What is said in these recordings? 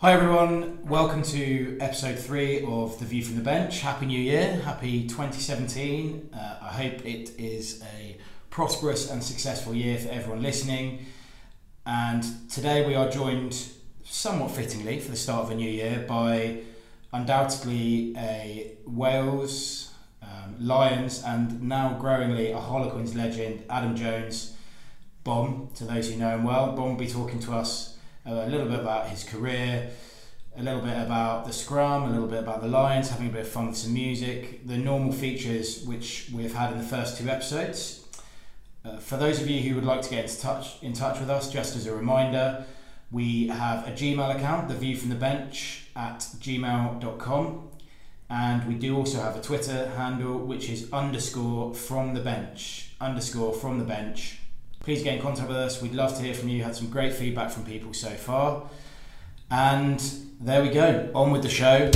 Hi everyone, welcome to episode three of The View from the Bench. Happy New Year, happy 2017. Uh, I hope it is a prosperous and successful year for everyone listening. And today we are joined, somewhat fittingly, for the start of a new year by undoubtedly a Wales, um, Lions, and now growingly a Harlequins legend, Adam Jones. Bomb, to those who know him well. Bomb will be talking to us a little bit about his career, a little bit about the scrum, a little bit about the Lions, having a bit of fun with some music, the normal features which we've had in the first two episodes. Uh, for those of you who would like to get in touch in touch with us, just as a reminder, we have a Gmail account, the view from the bench at gmail.com. And we do also have a Twitter handle, which is underscore from the bench, underscore from the bench. Please get in contact with us. We'd love to hear from you. Had some great feedback from people so far. And there we go. On with the show.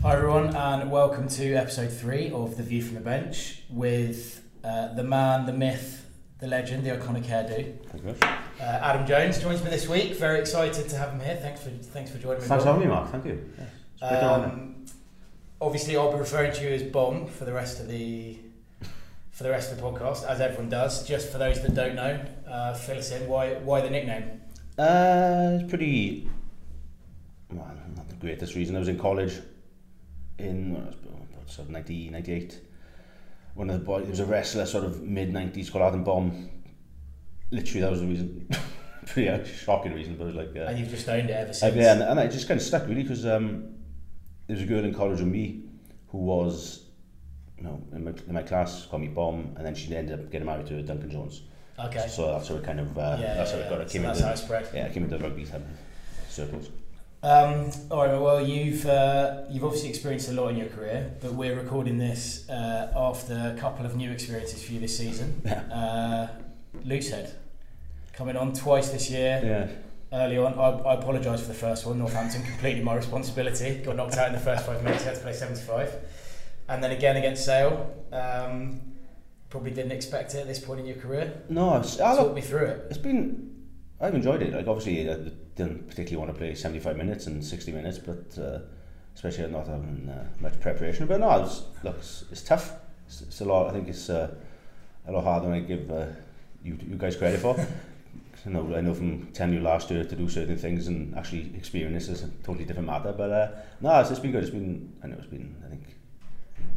Hi, everyone, and welcome to episode three of The View from the Bench with uh, the man, the myth, the legend, the iconic hairdo. Uh, Adam Jones joins me this week. Very excited to have him here. Thanks for thanks for joining me. Thanks for having me, Mark. Thank you. Yeah, it's great to have me. Um, obviously, I'll be referring to you as Bomb for the rest of the for the rest of the podcast, as everyone does. Just for those that don't know, uh, fill us in. Why why the nickname? Uh, it's pretty. Well, not the greatest reason. I was in college in I was about sort of 90, 98. One of the boys, there was a wrestler sort of mid 90s called Adam Bomb. Literally, that was the reason. pretty uh, shocking reason, but it was like. Uh, And you've just owned it ever Uh, since. yeah, and, and I just kind of stuck really because um, there was a girl in college with me who was, you know, in my, in my class, called me Bomb, and then she ended up getting married to Duncan Jones. Okay. So that's how it kind of, uh, yeah, that's how it got. It So came that's into, how spread. yeah, it came into rugby circles. Um, all right. Well, you've uh, you've obviously experienced a lot in your career, but we're recording this uh, after a couple of new experiences for you this season. Yeah. Uh, Loosehead coming on twice this year. Yeah. Early on, I, I apologise for the first one. Northampton completely my responsibility. Got knocked out in the first five minutes. Had to play seventy-five, and then again against Sale. Um, probably didn't expect it at this point in your career. No, it's, I Talk look, me through it. it's been. I've enjoyed it. Like obviously, I didn't particularly want to play seventy-five minutes and sixty minutes, but uh, especially not having uh, much preparation. But no, it's, look, it's, it's tough. It's, it's a lot. I think it's uh, a lot harder than I give uh, you you guys credit for. I know I know from telling you last year to do certain things and actually experience this is a totally different matter. But uh, no, it's, it's been good. It's been I know it's been I think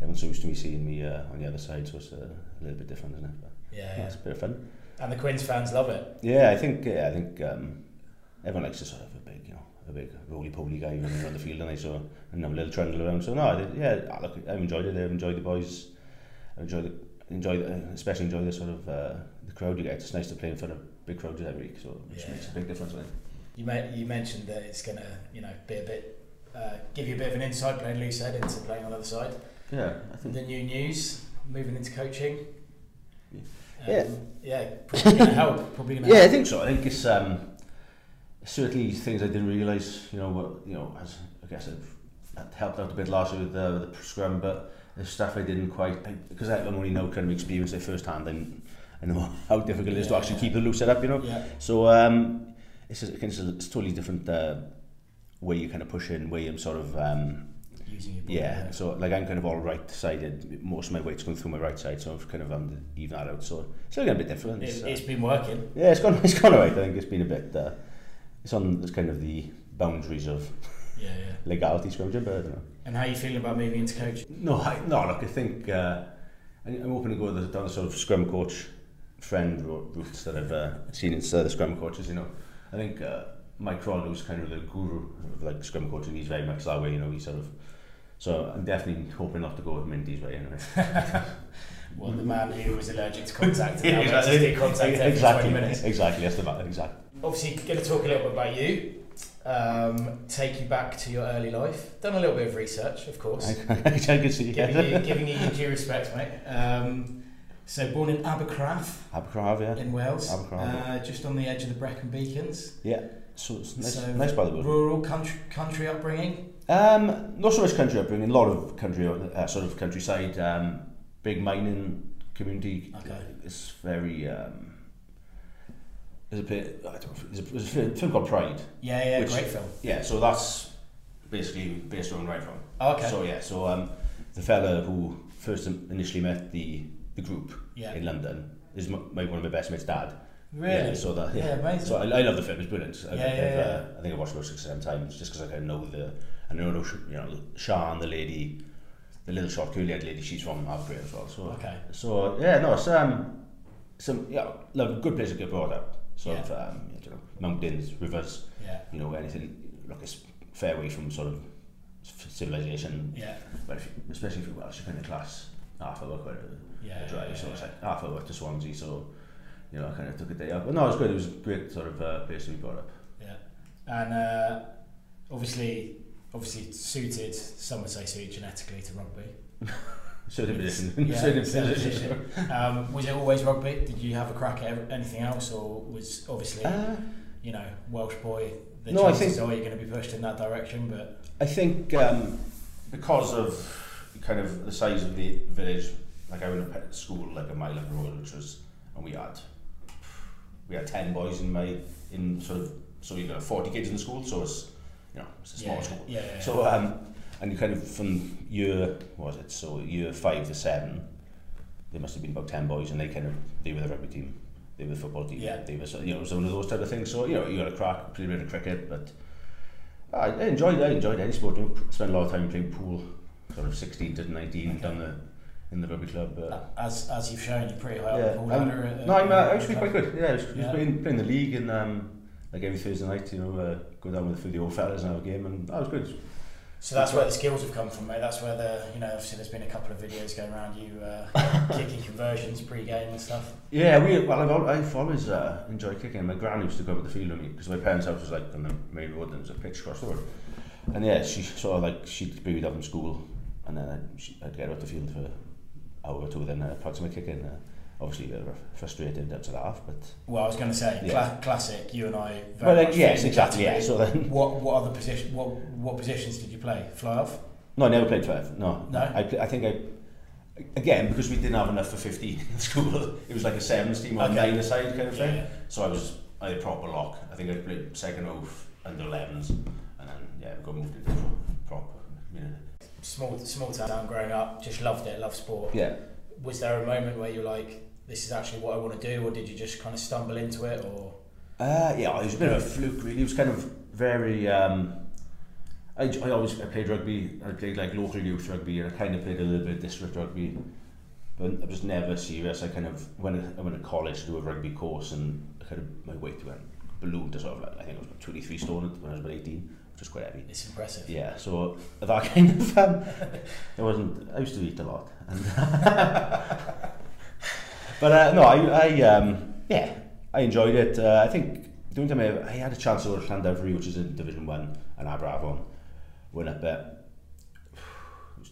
everyone's so used to me seeing me uh, on the other side, so it's uh, a little bit different, isn't it? But, Yeah, yeah, it's a bit of fun. And the Quins fans love it. Yeah, I think yeah, I think um, everyone likes to sort of a big, you know, a big roly-poly guy running around the field, and I so and I'm a little trundle around. So no, I did, yeah, I look, I've enjoyed it. I've enjoyed the boys. I enjoyed it. Enjoy, the, especially enjoy the sort of uh, the crowd you get. It's nice to play in front of big crowds every week, so which Yeah. makes a big difference. I think. You may, you mentioned that it's going to you know be a bit uh, give you a bit of an insight playing loose head into playing on the other side. Yeah, I think. The new news moving into coaching. Um, Yeah. yeah, probably going to help. Probably going to Yeah, I think so. I think it's um, certainly things I didn't realise. You know, what you know, as I guess I've helped out a bit last year with, uh, with the scrum, but the stuff I didn't quite because I, I'm only now kind of experienced it firsthand. And I know how difficult it is to actually yeah. keep the loose set up. You know, Yeah, so um, it's a, it's a, totally different uh, way you kind of push in, way you sort of um, using your body. yeah. So like I'm kind of all right sided. Most of my weight's going through my right side, so I've kind of um, even that out. So it's still getting a bit different. It, uh, it's been working. yeah, it's gone. It's gone alright. I think it's been a bit. Uh, it's on this kind of the boundaries of Yeah, yeah. legality scrummaging, but I don't know. And how are you feeling about moving into coaching? No, I, no. Look, I think uh, I'm hoping to go the, down the sort of scrum coach friend ro- routes that I've uh, seen in of the scrum coaches. You know, I think uh, Mike Cron, who's kind of the guru of like scrum coaching, he's very much that way. You know, he's sort of. So I'm definitely hoping not to go with Mindy's way anyway. Well, the man who was allergic to contact and Yeah, now makes us contact every exactly, 20 minutes. exactly. That's the matter. Exactly. Obviously, going to talk a little bit about you. Um, take you back to your early life. Done a little bit of research, of course. I, I can see. giving you, giving you your due respect, mate. Um, so born in Abercraff Abercrombie, yeah. in Wales, Abercrombie. uh, just on the edge of the Brecon Beacons. Yeah. So it's nice, So, nice by the way. Rural country, country upbringing. Um, not so much country upbringing, a lot of country, uh, sort of countryside, um, big mining community. Okay. It's very, um, there's a bit. I don't know, there's a, there's a film, called Pride. Yeah, yeah, Which- great film. Yeah, so that's basically based on right from. Oh, okay. So yeah, so um, the fella who first initially met the the group Yeah. in London is my, my one of my best mates' dad. Really? Yeah, so that yeah. Yeah, amazing. So I, I love the film. It's brilliant. I, Yeah, I've, yeah, uh, yeah. I think I watched it about six or seven times just because I kind of know the I know you know Siân, the lady, the little short curly haired lady. She's from Aberdeen as well. So Okay. So yeah, no, it's um, some yeah, love good place to get brought up. Sort Yeah. of um, you know, mountains, rivers, Yeah, you know, anything like it's fair away from sort of civilization. yeah, But if, you- especially if you're Welsh, you're kind of class half hour quite a, yeah. a drive, yeah, so yeah. it's like half hour to Swansea. So you know, I kind of took a day out. But no, it was good. It was a great sort of uh, place to be brought up. Yeah, and uh, obviously, obviously suited. Some would say suited genetically to rugby. Certain position, Yeah, certain certain position. position. Um, was it always rugby? Did you have a crack at anything else, or was obviously Uh, you know Welsh boy? The No, I chances think- are you're going to be pushed in that direction, but I think um, because of kind of the size of the village, like I went to school like a mile up the road, which was, and we had we had ten boys in my in sort of so you got forty kids in the school, so it's you know it's a small yeah, school. Yeah, yeah, So um, and you kind of from year was it? So year five to seven, there must have been about ten boys, and they kind of they were the rugby team, they were the football team, Yeah. they were so- you know it was one of those type of things. So you know you got a crack, play a bit of cricket, but I, I enjoyed I enjoyed any sport. You know, spent a lot of time playing pool, sort of sixteen to nineteen down the in the rugby club. Uh, as as you've shown, you're pretty high yeah, um, ladder. no, I'm uh, I used quite good. Yeah, I was Yeah. playing playing the league and um, like every Thursday night, you know, uh, go down with a few of the old fellas and have a game, and that was good. So that's where the skills have come from, mate. That's where the you know obviously there's been a couple of videos going around you uh, kicking conversions pre-game and stuff. Yeah, we well, I've, I've always uh, enjoyed kicking. My gran used to go up the field with me because my parents' house was like on the main road and there was a pitch across the road. And yeah, she sort of like she'd be up from school, and then I'd, she, I'd get out the field for an hour or two, then uh, practice my kicking. Uh, obviously, uh, frustrated up to the half, but Well, I was going to say Yeah. cla- classic. You and I. Very well, like, yes, exactly. Yeah. So then, What what other position? What what positions did you play? Fly off. no, I never played twelve. No, No? I, I think I. Again, because we didn't have enough for 15 in school, it was like a sevens team or Okay. nine aside kind of thing. Yeah. So I was I had a proper lock. I think I played second oath under 11s, and then yeah, we got moved into prop. You know. Small small town growing up, just loved it, loved sport. Yeah. Was there a moment where you're like, this is actually what I want to do, or did you just kind of stumble into it, or? Uh, yeah, it was a bit of a fluke really. It was kind of very. Um, I, I always I played rugby. I played like local youth rugby, and I kind of played a little bit of district rugby, but I was never serious. I kind of went I went to college to do a rugby course, and I kind of my weight went ballooned to sort of like I think it was about twenty three stone when I was about eighteen, which was quite heavy. It's impressive. Yeah, so that kind of um, it wasn't. I used to eat a lot, and But uh, no, I, I um, yeah, I enjoyed it. Uh, I think doing time I had a chance over Llandovery, which is in Division One, and Aberavon went up there.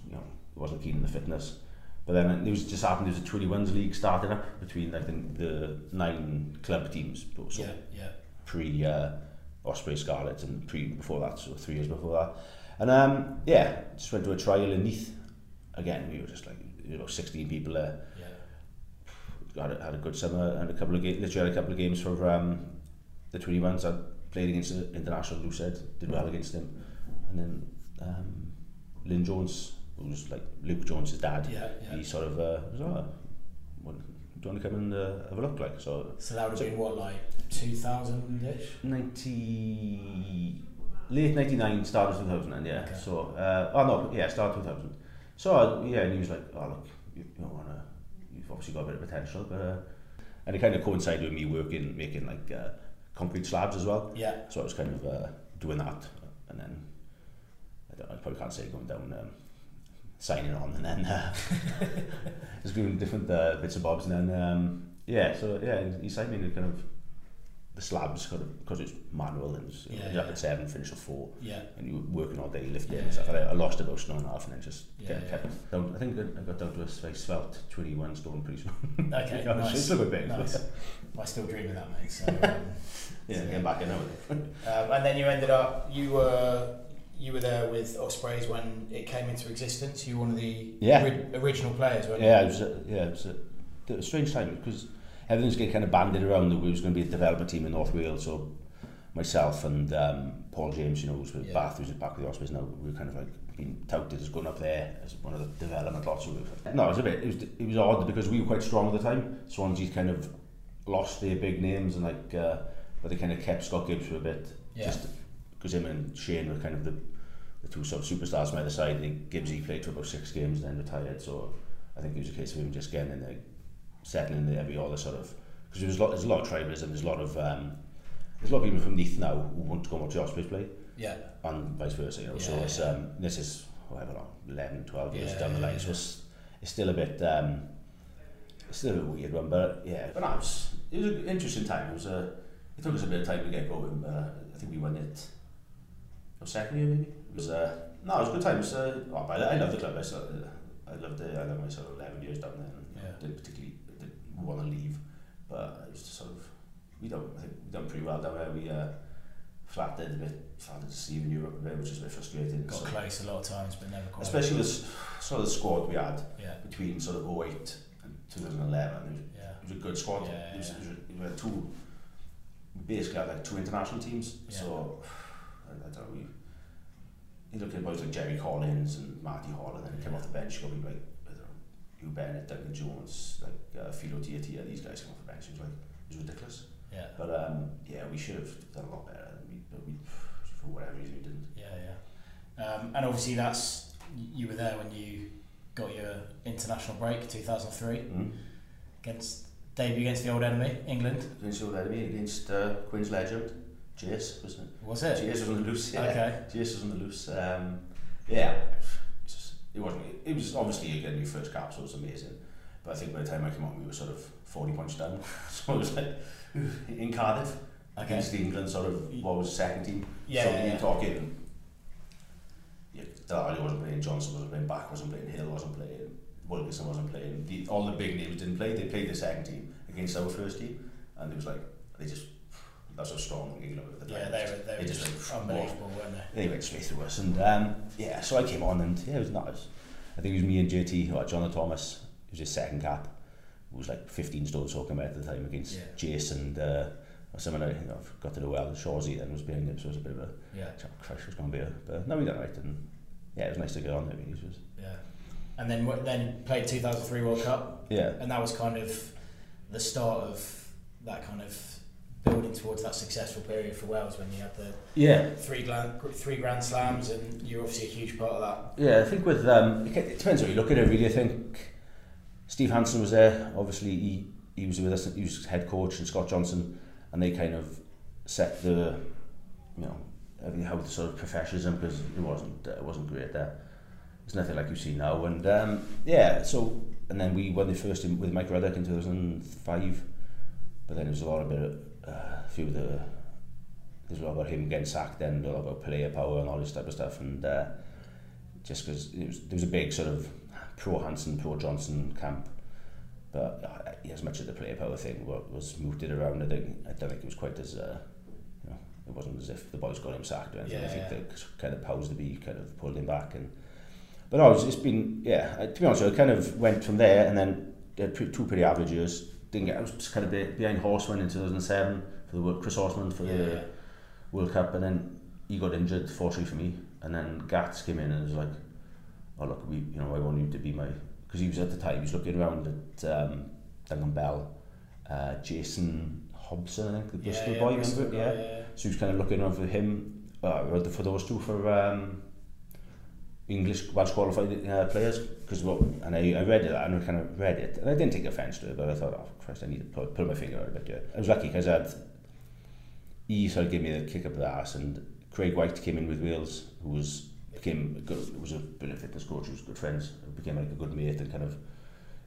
You know, wasn't keen on the fitness. But then it was just happened, there was a 21s league starting up between like the, the nine club teams. So yeah, yeah. Pre uh, Osprey Scarlet and pre before that, so three years before that. And um, yeah, just went to a trial in Neath. Again, we were just like, you know, 16 people there. Had a, had a good summer and a couple of games. Literally had a couple of games for um, the 21s. I played against the international loosehead, did well against him, and then um, Lyn Jones, who was like Luke Jones' dad. Yeah, yeah. He sort of uh, was oh, what, do you want to come and uh, have a look like? So So that would have So- been what, like 2000 ish? 90 late 99 start of 2000 yeah Okay. so uh, oh no yeah start 2000 so yeah and he was like oh look you, you you've obviously got a bit of potential but uh, and it kind of coincided with me working making like uh, concrete slabs as well Yeah. so I was kind of uh, doing that and then I, don't, I probably can't say going down um, signing on and then uh, just doing different uh, bits and bobs and then um, yeah so yeah he signed me in kind of the slabs kind of because it's manual and it's, Yeah, you're up yeah. at seven finish at four Yeah. and you were working all day lifting Yeah, and stuff yeah. I, I lost about stone and a half and then just Yeah, kept, yeah. kept down I think I got down to a very svelte 21 stone pretty soon Okay, Yeah, nice. it's still a bit big Nice. I still dream of that, mate. So, um, yeah So- getting back in now um, and then you ended up, you were you were there with Ospreys when it came into existence. You were one of the Yeah. ori- original players, weren't Yeah, it was a, yeah, it was a, a strange time because everything's getting kind of banded around that we was going to be a development team in North Wales. So myself and um, Paul James, you know, who's with Yeah. Bath, who's back with the Ospreys now, we were kind of like being touted as going up there as one of the development lots. So we were- no, it was a bit, it was, it was odd because we were quite strong at the time. Swansea kind of lost their big names and like, uh, but they kind of kept Scott Gibbs for a bit. Yeah. Just because him and Shane were kind of the, the two sort of superstars on either side. I think Gibbsy played for about six games and then retired. So I think it was a case of him just getting in there, settling in every other sort of because there's a lot there's a lot of tribalism. There's a lot of um, there's a lot of people from Neath now who want to go up to Ospreys play Yeah. and vice versa. You know, so it's yeah. um, this is whatever long, 11, 12 years Yeah, down the line. yeah, So it's, it's still a bit um, it's still a weird one, but yeah. But no, it was it was an interesting time. It was a it took us a bit of time to get going, but I think we won it. Our second year maybe. It was uh, no, it was a good time. It was, uh, oh, I, I love the club. I, of, I loved it. I loved my sort of eleven years down there. And, Yeah. Didn't particularly want to leave, but it was just sort of we done I think we done pretty well down there. We uh, flattered a bit, flattered to see in Europe a bit, which is a bit frustrating. Got So- close a lot of times, but never quite. especially with sort of the squad we had Yeah. between sort of 08 and 2011. It was, Yeah. it was a good squad. Yeah, it was, yeah. it was, we had two, we basically had like two international teams. Yeah. So I, I don't know. We, you look at boys like Jerry Collins and Marty Holah, and then he came off the bench. You got like don't know, Huw Bennett, Duncan Jones, like uh, Filo Tiatia These guys come off the bench. It was like it was ridiculous. Yeah. But um, yeah, we should have done a lot better. We, but we, for whatever reason, we didn't. Yeah, yeah. Um, and obviously, that's you were there when you got your international break, 2003, Mm. against debut against the old enemy, England. Against the old enemy, against uh, Quins legend, Jace, wasn't it? Was it? Jace was on the loose. Yeah. Okay. Jace was on the loose. Um, yeah, it wasn't. It was obviously again your first cap, so it was amazing. But I think by the time I came on, we were sort of forty points down. so it was like in Cardiff Okay. against England, sort of what was second team. Yeah, so yeah, you're yeah. talking. Yeah, Dali wasn't playing, Johnson wasn't playing, Back wasn't playing, Hill wasn't playing, Wilkinson wasn't playing. The, all the big names didn't play. They played the second team against our first team, and it was like they just that's how strong England were the. Yeah, they were, they were just, just, like, unbelievable, weren't they? They went straight through us, and um, yeah, so I came on, and yeah, it was nice. I think it was me and JT, or Jonathan Thomas. Was his second cap. It was like 15 stone soaking wet at the time against Yeah. Jason uh, someone I you know, got to know well. Shawsey then was behind him, so it was a bit of a Yeah, it was going to be a. But no, we done right, and yeah, it was nice to get on there. Really. It was, yeah. And then then played 2003 World Cup, yeah, and that was kind of the start of that kind of building towards that successful period for Wales when you had the yeah, three grand, three Grand Slams, and you're obviously a huge part of that. yeah. I think with um, it depends what you look at it. Really, I think Steve Hansen was there. Obviously, he, he was with us. He was head coach and Scott Johnson, and they kind of set the, you know, everything how the sort of professionalism because it wasn't uh, it wasn't great there. It's nothing like you see now. And um, yeah, so and then we won the first in, with Mike Ruddock in 2005, but then it was a lot about uh, a few of the there's a lot about him getting sacked then, a lot about player power and all this type of stuff, and uh, just because there was a big sort of pro Hansen, pro Johnson camp, but uh, as much as the player power thing wa- was mooted around, I think I don't think it was quite as uh, you know it wasn't as if the boys got him sacked or anything. I think yeah. the kind of powers to be kind of pulled him back and. But no, it's, it's been yeah. I- To be honest, I kind of went from there and then two pretty average years. Didn't get. I was just kind of be, behind Horsman in two thousand seven for the World, Chris Horsman for the Yeah, World Cup, and then he got injured, fortunately for me, and then Gats came in and was like, oh look, we, you know, I want you to be my, because he was at the time, he was looking around at um, Duncan Bell, uh, Jason Hobson, I think, the Bristol yeah, boy, yeah, remember? Bristol, yeah. yeah. So he was kind of looking around for him, uh, for those two, for um, English, Welsh qualified uh, players, because well, and I, I read it, and I kind of read it, and I didn't take offence to it, but I thought, oh, Christ, I need to put, put my finger out a bit yeah I was lucky because I had, he sort of gave me the kick up the ass, and Craig White came in with Wales, who was became good, was a bit of fitness coach, was good friends, became like a good mate and kind of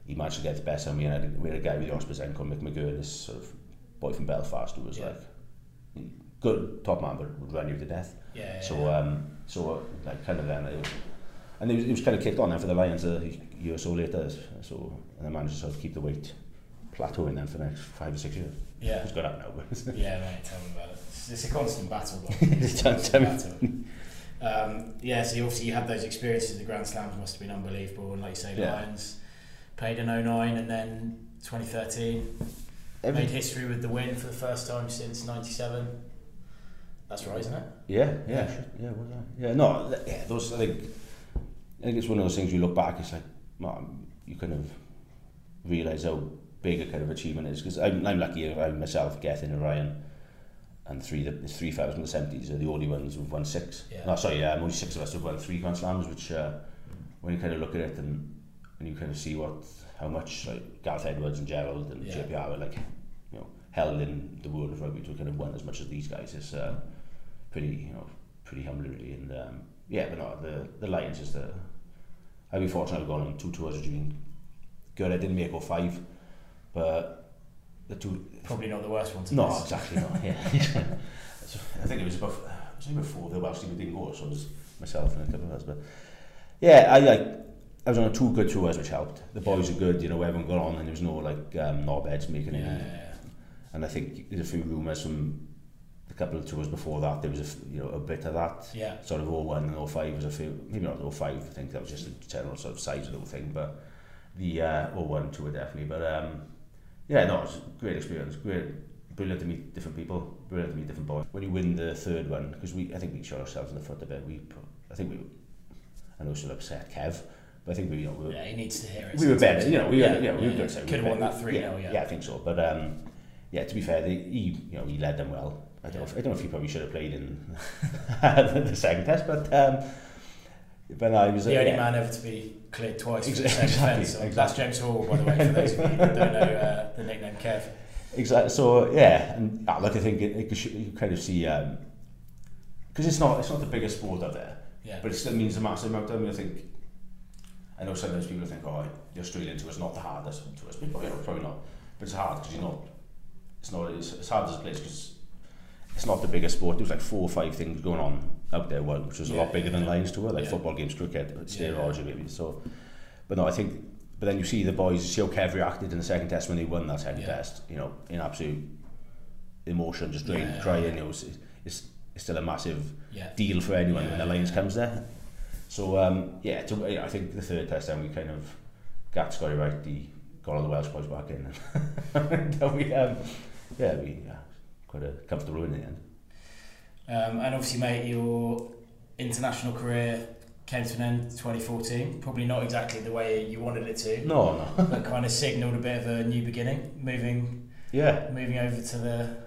he managed to get the best out of me and I, we had a guy with the hospice income, Mick McGurn, this sort of boy from Belfast who was yeah. like good top man but would run you to death. Yeah, yeah, so um so like kind of then it was and it was, it was kind of kicked on then for the Lions uh, a year or so later so and I managed to sort of keep the weight plateauing then for the next five or six years. Yeah. It's got up now. But yeah, mate, tell me about it. It's, it's a constant battle. Though. it's a constant battle. Um, yeah, so obviously you had those experiences. The Grand Slams must have been unbelievable, and like you say, Yeah. Lions played in 09 and then 2013 Every, Made history with the win for the first time since '97. That's right, isn't it? Yeah, yeah, yeah. yeah, was that? Yeah, no, yeah. Those I think, I think it's one of those things you look back. It's like, well, you kind of realise how big a kind of achievement is because I'm, I'm lucky. I myself, Gethin and Ryan, and three the three fellas from the seventies are the only ones who've won six. Yeah. No, sorry, yeah, only six of us have won three Grand Slams, which uh, when you kind of look at it and and you kind of see what how much like Gareth Edwards and Gerald and yeah. JPR were like, you know, held in the world of rugby to kind of win as much as these guys is uh, pretty, you know, pretty humbling really. And um, yeah, but no, the the Lions is the. I've been fortunate I've gone on two tours which have been good. I didn't make all five, but the two... Probably not the worst one to No, miss. exactly not, yeah. so, I think it was about, was it about four of the Welsh team didn't go, so it was myself and a couple of us, but yeah, I like, I was on a two good tours which helped. The boys are good, you know, everyone got on and there was no like um, knobheads making yeah, it. Yeah. And I think there's a few rumours from a couple of tours before that, there was a, you know, a bit of that. Yeah. Sort of 01 and 05 was a few, maybe not 05, I think that was just a general sort of size of the thing, but the uh, 01 tour definitely. But um, yeah, no, it's great experience, great, brilliant to meet different people, brilliant to meet different boys. When you win the third one, because we, I think we shot ourselves in the foot a bit, we, I think we, I know she'll upset Kev, but I think we, you know, we were, yeah, he needs to hear it. We were better, you know, we yeah, were, yeah, yeah, we were yeah, good. So could have won that three. yeah, now, yeah. Yeah, I think so, but um, yeah, to be fair, they, he, you know, he led them well. I don't, know if, I don't know if he probably should have played in the second test, but um, I was the only yeah. man ever to be cleared twice for exactly, the same exactly, So exactly. That's James Horwill, by the way, for those of you that don't know uh, the nickname Kev. Exactly. So yeah, and uh, like I think it, it, you kind of see because um, it's not it's not the biggest sport out there, yeah. but it still means a massive amount. I mean, I think I know sometimes people think, oh, the Australian tour is not the hardest to us. But, you know, probably not. But it's hard because you're not, it's not it's, it's hard as a place because it's not the biggest sport. There was like four or five things going on out there, which was a lot bigger yeah, than Lions to tour, like yeah. football games, cricket, Stair yeah, maybe. So, but no, I think, but then you see the boys, see how Kev reacted in the second test when they won that second yeah. test, you know, in absolute emotion, just drained, yeah, crying, you know, it's, it's, still a massive yeah. deal for anyone yeah, when the Lions yeah. comes there. So um, yeah, to, I think the third test then we kind of got got it right. The got all the Welsh boys back in, and we um, yeah we yeah, quite a comfortable win in the end. Um, and obviously, mate, your international career came to an end 2014. Probably not exactly the way you wanted it to. No, no. but kind of signalled a bit of a new beginning, moving. Yeah. Moving over to the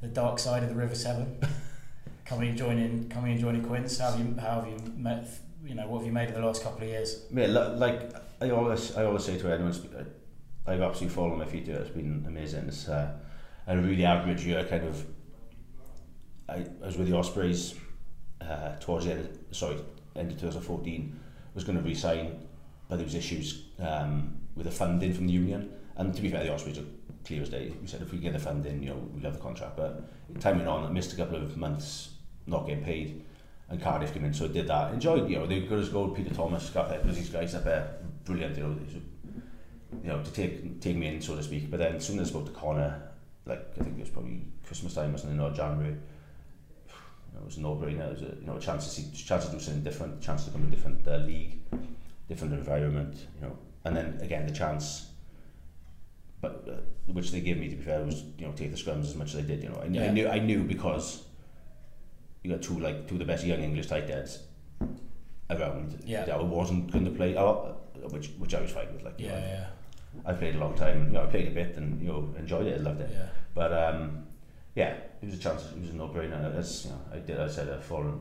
the dark side of the River Severn. coming and joining, coming and joining Quins. How have you how have you met you know, what have you made of the last couple of years? Yeah, like I always, I always say to anyone, I've absolutely fallen on my feet. It's been amazing. It's uh, a really average year. Kind of, I, I was with the Ospreys uh, towards the end, of, sorry, end of 2014, was going to resign, but there was issues um, with the funding from the union. And to be fair, the Ospreys are clear as day. We said if we get the funding, you know, we love the contract. But time went on, I missed a couple of months not getting paid, and Cardiff came in, so I did that. Enjoyed, you know, they got us as gold. Peter Thomas, Gareth Edwards, these guys up there, brilliant, you know, you know, to take take me in, so to speak. But then, as soon as I spoke to Connor, like I think it was probably Christmas time or something, or January, It was a no-brainer. It was a, you know, a chance to see, chance to do something different, chance to come to a different uh, league, different environment. You know, and then again the chance but uh, which they gave me to be fair was you know take the scrums as much as I did you know I, yeah. I knew I knew because you got two like two of the best young English tight ends around. Yeah, that wasn't going to play a lot, which which I was fine with. Like, yeah, know, yeah. I played a long time. You know, I played a bit and you know enjoyed it. I loved it. Yeah. But um, yeah, it was a chance. It was a no-brainer. As you know, I did. I said I fallen,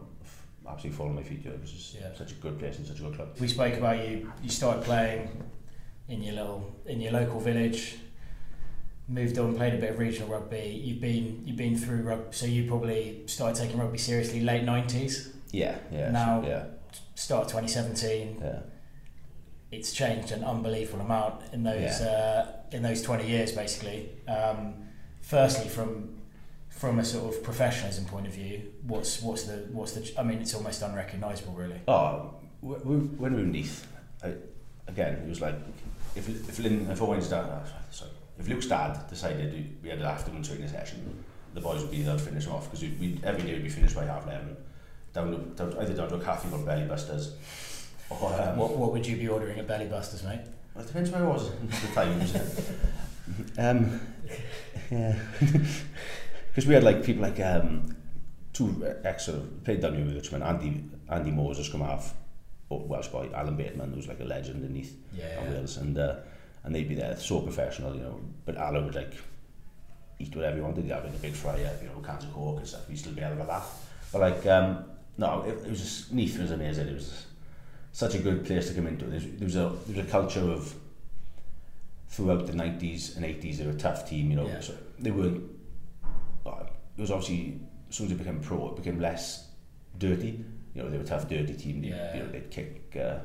absolutely fallen my feet. It was just yeah. such a good place and such a good club. We spoke about you. You started playing in your little in your local village moved on, played a bit of regional rugby. You've been you've been through rugby, so you probably started taking rugby seriously late nineties. Yeah, yeah. Now, yeah. start twenty seventeen. Yeah. It's changed an unbelievable amount in those yeah. uh, in those twenty years, basically. Um, firstly, from from a sort of professionalism point of view, what's what's the what's the? I mean, it's almost unrecognisable, really. Oh, when we were in Neath, I, again, it was like if if Lyn if Owen's dad, oh, sorry, if Luke's dad decided we had an afternoon training session, the boys would be there to finish them off because we, every day we'd be finished by half eleven. Down down, either down to a cafe called Belly Busters. Or, um, what, what would you be ordering at Belly Busters, mate? Well, it depends where I was at the time. Um, yeah, because we had like people like um, two ex sort of played down Richmond. Andy Andy Moses come off Welsh boy, Alan Bateman, who's like a legend in Neath Yeah. and Wales, and uh, and they'd be there so professional, you know. But Alan would like eat whatever he wanted. He'd have in a big fryer, you know, cans of coke and stuff. He'd still be out of a laugh. But like, um, no, it, it was just Neath was amazing. It was such a good place to come into. There's, there was a there was a culture of throughout the 90s and 80s they were a tough team you know Yeah. so they weren't uh, it was obviously, as soon as it became pro, it became less dirty. You know, they were a tough, dirty team. They, yeah. You know, they'd kick uh,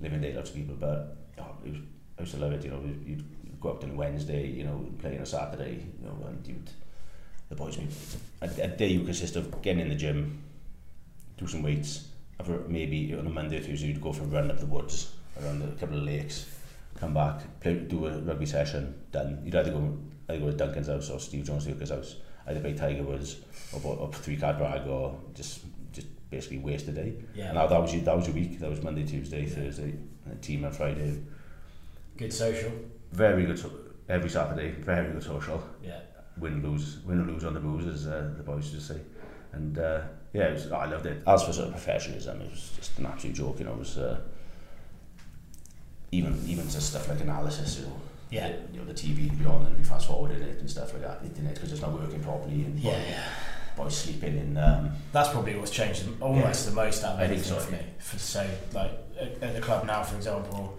living day lots of people, but oh, it was, I used to love it. You know, you'd go up on a Wednesday, you know, play on a Saturday, you know, and you'd, the boys, would, a, a day would consist of getting in the gym, do some weights, for maybe on a Monday or Tuesday you'd go for a run up the woods, around a couple of lakes, come back, play, do a rugby session, done. You'd either go, either go to Duncan's house or Steve Jones' house, either by Tiger Woods or, or up three card drag or just just basically waste a day. Yeah. Now that was that was a week. That was Monday, Tuesday, yeah. Thursday, team on Friday. Good social. Very good. So every Saturday, very good social. Yeah. Win lose, win or lose on the booze, as uh, the boys just say. And uh, yeah, was, oh, I loved it. As for sort of professionalism, it was just an absolute joke. You know, it was uh, even even to stuff like analysis. You know, Yeah. the, you know, the TV would be on and be fast forwarded it and stuff like that, internet because it's not working properly and Yeah, boys, yeah. boys sleeping in. Um, That's probably what's changed almost the most out of anything so, for me. For, so, like at, at the club now, for example,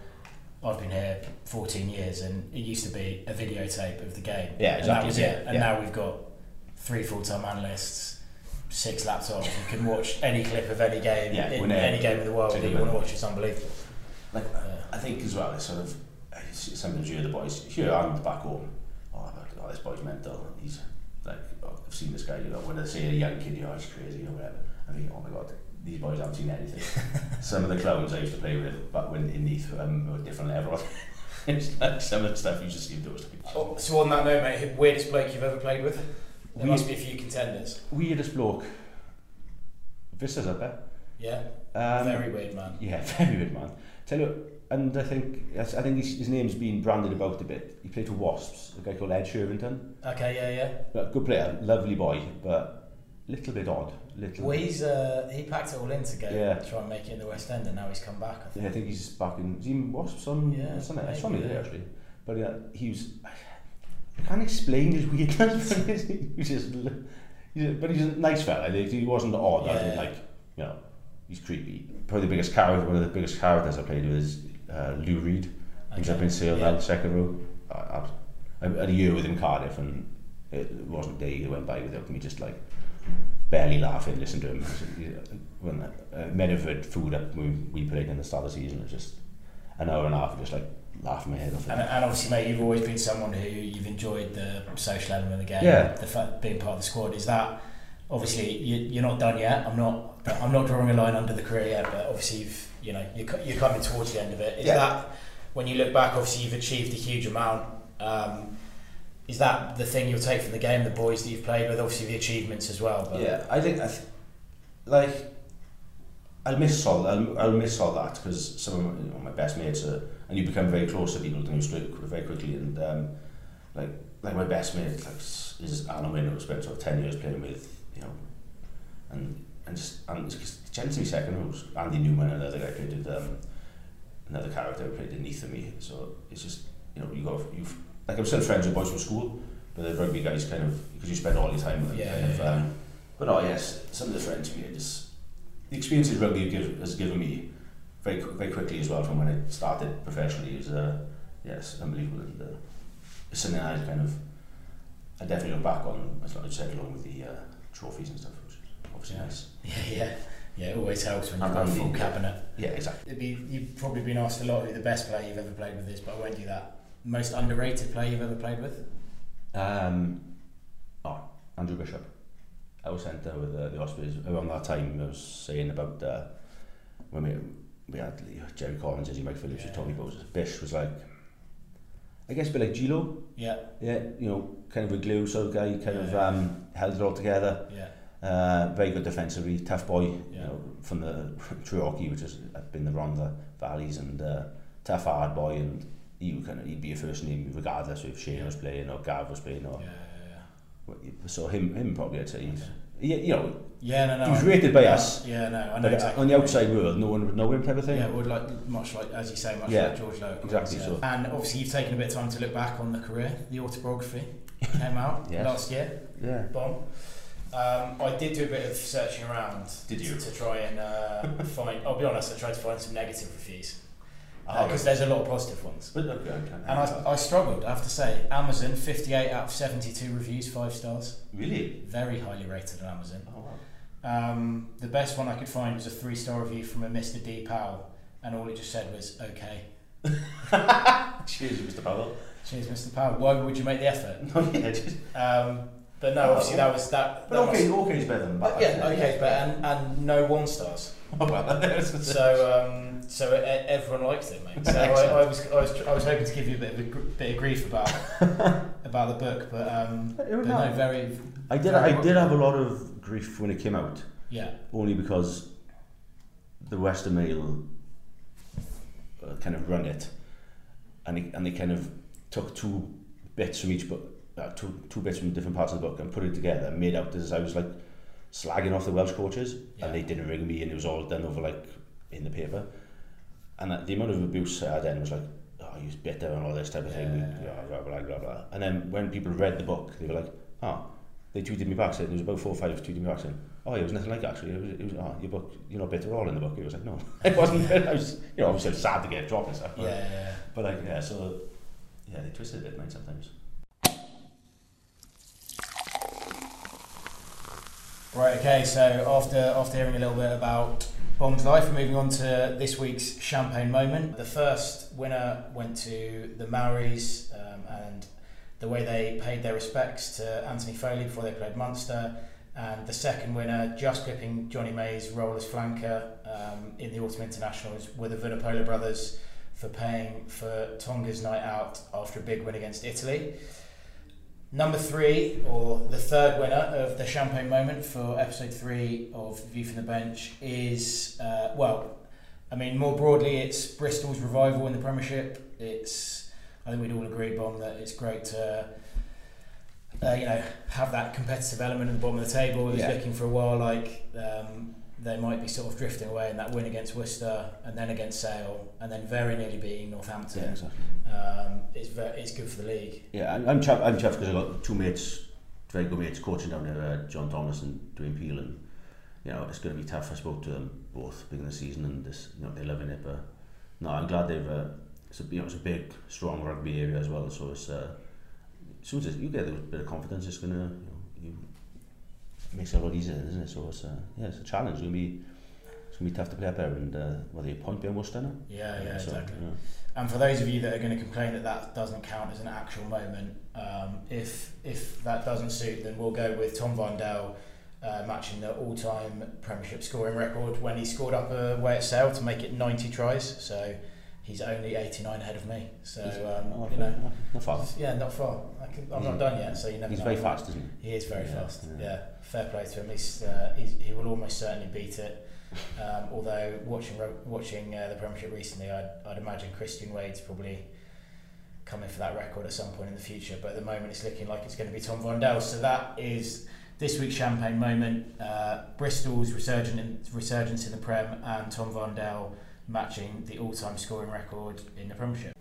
I've been here 14 years, and it used to be a videotape of the game. Yeah, And that exactly, was yeah, it. And yeah. now we've got three full-time analysts, six laptops. You can watch any clip of any game Yeah, in any game in the world that you want to watch. It's unbelievable. like Yeah. I think as well, it's sort of sometimes you hear the boys here and back home. Oh, but, oh, this boy's mental. He's like oh, I've seen this guy. You know, when they say a young kid, you know, he's crazy or whatever. I think, oh my god, these boys haven't seen anything. some of the clowns I used to play with, but when in Neath, um, were different level. it's like some of the stuff you just see those. Oh, so on that note, mate, weirdest bloke you've ever played with? There We- must be a few contenders. Weirdest bloke. Vistas up there. Yeah, Um, very weird, man. Yeah, very weird man. Tell you, and I think I think his, his name's been branded about a bit. He played for Wasps, a guy called Ed Shervington. Okay, yeah, yeah. But good player, lovely boy, but little bit odd. Little. Well, he's uh, he packed it all in to go Yeah. try and make it in the West End, and now he's come back. I think. Yeah, I think he's back in. Is he in Wasps on? Yeah, something. I maybe, saw me there yeah. actually. But yeah, he was. I can't explain his weirdness. but he's he's just. He's a, but he's a nice fella. Like, he wasn't odd. I Yeah. like you know, he's creepy. Probably the biggest character. One of the biggest characters I played with is uh, Lou Reed. He's up in Sale Yeah. now, second row. I, I, I had a year with him in Cardiff, and it wasn't a day that went by without me just like barely laughing, listening to him. When uh, Medford food up when we played in the start of the season, it was just an hour and a half, of just like laughing my head off. And, and obviously, mate, you've always been someone who you've enjoyed the social element of the game. Yeah. The fact being part of the squad is that obviously you, you're not done yet. I'm not. I'm not drawing a line under the career yet, but obviously you've you know you're, you're coming towards the end of it. Is Yeah. that when you look back? Obviously, you've achieved a huge amount. Um, is that the thing you'll take from the game? The boys that you've played with, obviously the achievements as well. But Yeah, I think I th- like I'll miss all I'll, I'll miss all that because some of my, you know, my best mates are, and you become very close to people and you very quickly and um, like like my best mate like is Alan who spent sort of ten years playing with you know and and just and it's gently second was Andy Newman another guy played with um, another character who played beneath me. So it's just you know you go you've like I'm still friends with boys from school but the rugby guys kind of because you spend all your time with them Yeah, kind of yeah, um, but oh yes, some of the friends we had just the experiences rugby give, has given me very very quickly as well from when I started professionally. Is uh, yes unbelievable. And uh, it's something I kind of I definitely look back on as I said along with the uh, trophies and stuff which is obviously Yeah. nice Yeah, yeah. Yeah, it always helps when you've got a full cabinet. Yeah, exactly. Be, you've probably been asked a lot who the best player you've ever played with is, but I won't do that. Most underrated player you've ever played with? Um, oh, Andrew Bishop. I was sent there with uh, the Ospreys. Around that time, I was saying about uh, when we, we had uh, Jerry Collins, Eddie Mike Phillips, yeah. Tommy Bowes. Bish was like, I guess a bit like Gilo. Yeah. Yeah, you know, kind of a glue sort of guy, kind yeah. of um, held it all together. Yeah. Uh, very good defensively, tough boy yeah. you know, from the Triorchi, which has been the Rhondda valleys, and uh, tough hard boy, and he kind of, he'd be a first name regardless if Shane yeah. was playing or Gav was playing or. Yeah, yeah, yeah. So him, him probably I'd say. Okay. Yeah, you know. Yeah, no, no. He was rated by yeah, us. Yeah, no, I know. But exactly. on the outside world, no one would know him, type of thing. Yeah, would like much like as you say, much yeah, like George Lowe. Exactly. Yeah. So. And obviously, you've taken a bit of time to look back on the career. The autobiography came out yes. last year. Yeah. Bomb. Um, I did do a bit of searching around. Did you? To, to try and uh, find. I'll be honest. I tried to find some negative reviews because there's a lot of positive ones. but okay, okay. And I, I struggled, I have to say. Amazon, 58 out of 72 reviews, 5 stars. really Very highly rated on Amazon. oh wow Um, the best one I could find was a 3 star review from a Mr. D. Powell, and all it just said was, okay. cheers Mr Powell Cheers, Mr. Powell. Why would you make the effort? no yeah just, Um, but no, obviously that was that. but that okay was- okay is better than bad yeah, okay, but and, and no one stars. So um, so everyone liked it, mate. So I, I was I was I was hoping to give you a bit of a gr- bit of grief about about the book, but um, It but no, not. very I did very I did have a lot of grief when it came out yeah only because the Western Mail uh, kind of run it, and they, and they kind of took two bits from each book, two two bits from different parts of the book, and put it together, and made out as I was like slagging off the Welsh coaches, Yeah. and they didn't ring me, and it was all done over like in the paper, and uh, the amount of abuse I had then was like. Oh, he's bitter and all this type of thing, blah, blah, blah, blah, blah. And then when people read the book, they were like, oh, they tweeted me back saying there was about four or five tweeted me back saying, oh, yeah, it was nothing like that, actually. It was, it was oh, your book, you're not bitter at all in the book. It was like, no, it wasn't. I was, you know, obviously sad to get dropped and stuff. yeah But, yeah. yeah. but like, yeah, so yeah, they twisted it, mate, sometimes. Right, okay, so after after hearing a little bit about Bomb's life, we're moving on to this week's champagne moment. The first winner went to the Maoris, um, and the way they paid their respects to Anthony Foley before they played Munster. And the second winner, just clipping Jonny May's role as flanker um, in the Autumn Internationals, were the Vunipola brothers for paying for Tonga's night out after a big win against Italy. Number three, or the third winner of the champagne moment for episode three of View from the Bench, is uh, well, I mean, more broadly, it's Bristol's revival in the Premiership. It's, I think we'd all agree, Bomb, that it's great to, uh, you know, have that competitive element at the bottom of the table. It was Yeah. looking for a while like um, they might be sort of drifting away, in that win against Worcester, and then against Sale, and then very nearly beating Northampton. Yeah, exactly. Um, it's very, it's good for the league. Yeah, I'm I'm chuffed because I've got two mates, very good mates, coaching down there, uh, John Thomas and Dwayne Peel, and you know it's going to be tough. I spoke to them both beginning of the season, and this you know they're loving it, but no, I'm glad they've. Uh, it's a, you know, it's a big, strong rugby area as well, so it's uh, as soon as you get a bit of confidence, it's going to you know, makes it a lot easier, isn't it? So it's uh, yeah, it's a challenge. It's going to be it's to be tough to play up there, and uh, are you point being Worcester now? Yeah, yeah, so, exactly. yeah. And for those of you that are going to complain that that doesn't count as an actual moment, um, if if that doesn't suit, then we'll go with Tom Varndell uh, matching the all-time Premiership scoring record when he scored up away at Sale to make it 90 tries. So he's only 89 ahead of me. So Oh, um, you know, not far. yeah, not far. I can, I'm not done yet, so you never He's know. very fast, isn't he? He is very Yeah, fast. yeah. Yeah. Fair play to him. He's, uh, he's, he will almost certainly beat it. Um, although watching watching uh, the Premiership recently, I'd, I'd imagine Christian Wade's probably coming for that record at some point in the future. But at the moment, it's looking like it's going to be Tom Varndell. So that is this week's champagne moment. Uh, Bristol's resurgence in, resurgence in the Prem and Tom Varndell matching the all-time scoring record in the Premiership.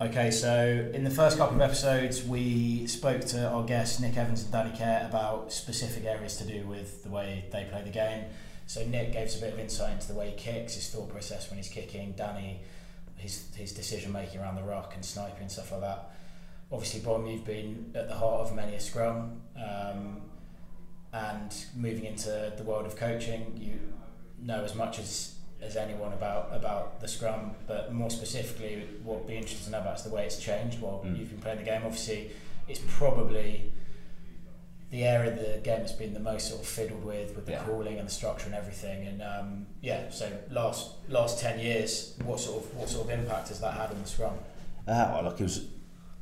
Okay, so in the first couple of episodes, we spoke to our guests Nick Evans and Danny Care about specific areas to do with the way they play the game. So Nick gave us a bit of insight into the way he kicks, his thought process when he's kicking. Danny, his his decision making around the ruck and sniping and stuff like that. Obviously, Bomb, you've been at the heart of many a scrum, um, and moving into the world of coaching, you know as much as as anyone about about the scrum, but more specifically, what would be interesting to know about is the way it's changed while Mm. you've been playing the game. Obviously, it's probably the area of the game that's been the most sort of fiddled with, with the Yeah. calling and the structure and everything. And um, yeah, so last last ten years, what sort of what sort of impact has that had on the scrum? Ah, well, look, it was.